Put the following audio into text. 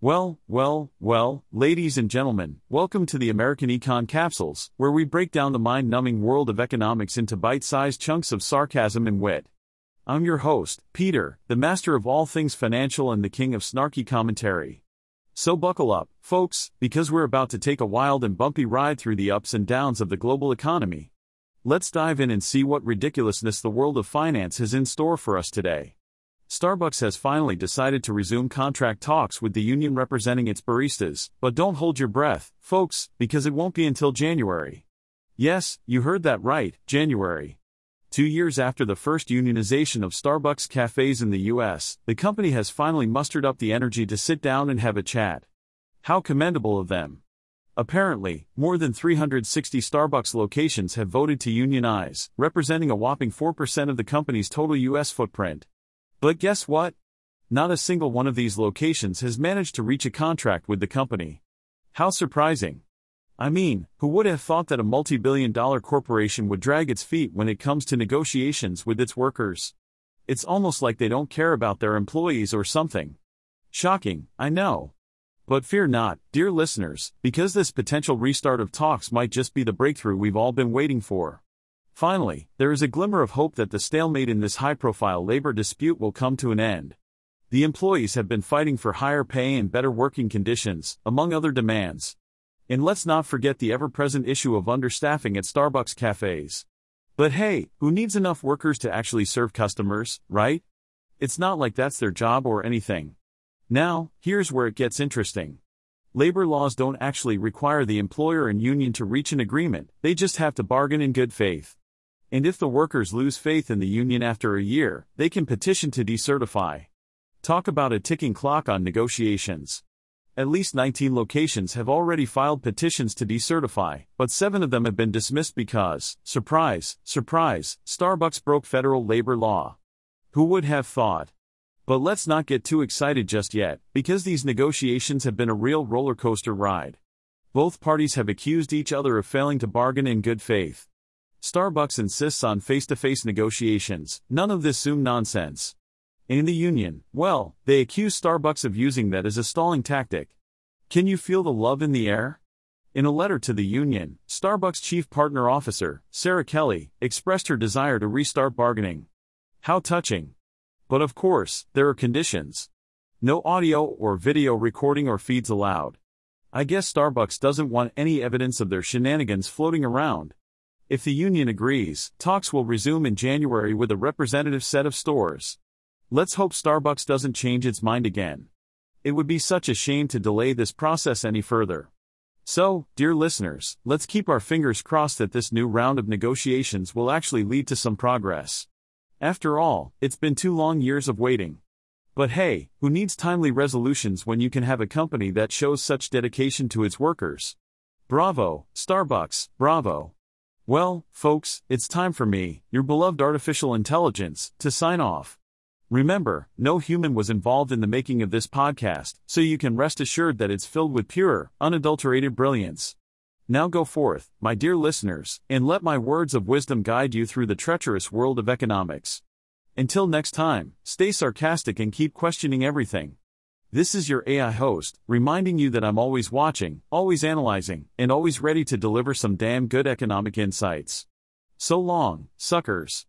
Well, well, well, ladies and gentlemen, welcome to the American Econ Capsules, where we break down the mind numbing world of economics into bite sized chunks of sarcasm and wit. I'm your host, Peter, the master of all things financial and the king of snarky commentary. So buckle up, folks, because we're about to take a wild and bumpy ride through the ups and downs of the global economy. Let's dive in and see what ridiculousness the world of finance has in store for us today. Starbucks has finally decided to resume contract talks with the union representing its baristas, but don't hold your breath, folks, because it won't be until January. Yes, you heard that right, January. Two years after the first unionization of Starbucks cafes in the US, the company has finally mustered up the energy to sit down and have a chat. How commendable of them. Apparently, more than 360 Starbucks locations have voted to unionize, representing a whopping 4% of the company's total US footprint. But guess what? Not a single one of these locations has managed to reach a contract with the company. How surprising! I mean, who would have thought that a multi billion dollar corporation would drag its feet when it comes to negotiations with its workers? It's almost like they don't care about their employees or something. Shocking, I know. But fear not, dear listeners, because this potential restart of talks might just be the breakthrough we've all been waiting for. Finally, there is a glimmer of hope that the stalemate in this high profile labor dispute will come to an end. The employees have been fighting for higher pay and better working conditions, among other demands. And let's not forget the ever present issue of understaffing at Starbucks cafes. But hey, who needs enough workers to actually serve customers, right? It's not like that's their job or anything. Now, here's where it gets interesting. Labor laws don't actually require the employer and union to reach an agreement, they just have to bargain in good faith. And if the workers lose faith in the union after a year, they can petition to decertify. Talk about a ticking clock on negotiations. At least 19 locations have already filed petitions to decertify, but seven of them have been dismissed because, surprise, surprise, Starbucks broke federal labor law. Who would have thought? But let's not get too excited just yet, because these negotiations have been a real roller coaster ride. Both parties have accused each other of failing to bargain in good faith. Starbucks insists on face to face negotiations, none of this Zoom nonsense. In the union, well, they accuse Starbucks of using that as a stalling tactic. Can you feel the love in the air? In a letter to the union, Starbucks chief partner officer, Sara Kelly, expressed her desire to restart bargaining. How touching. But of course, there are conditions. No audio or video recording or feeds allowed. I guess Starbucks doesn't want any evidence of their shenanigans floating around. If the union agrees, talks will resume in January with a representative set of stores. Let's hope Starbucks doesn't change its mind again. It would be such a shame to delay this process any further. So, dear listeners, let's keep our fingers crossed that this new round of negotiations will actually lead to some progress. After all, it's been two long years of waiting. But hey, who needs timely resolutions when you can have a company that shows such dedication to its workers? Bravo, Starbucks, bravo. Well, folks, it's time for me, your beloved artificial intelligence, to sign off. Remember, no human was involved in the making of this podcast, so you can rest assured that it's filled with pure, unadulterated brilliance. Now go forth, my dear listeners, and let my words of wisdom guide you through the treacherous world of economics. Until next time, stay sarcastic and keep questioning everything. This is your AI host, reminding you that I'm always watching, always analyzing, and always ready to deliver some damn good economic insights. So long, suckers.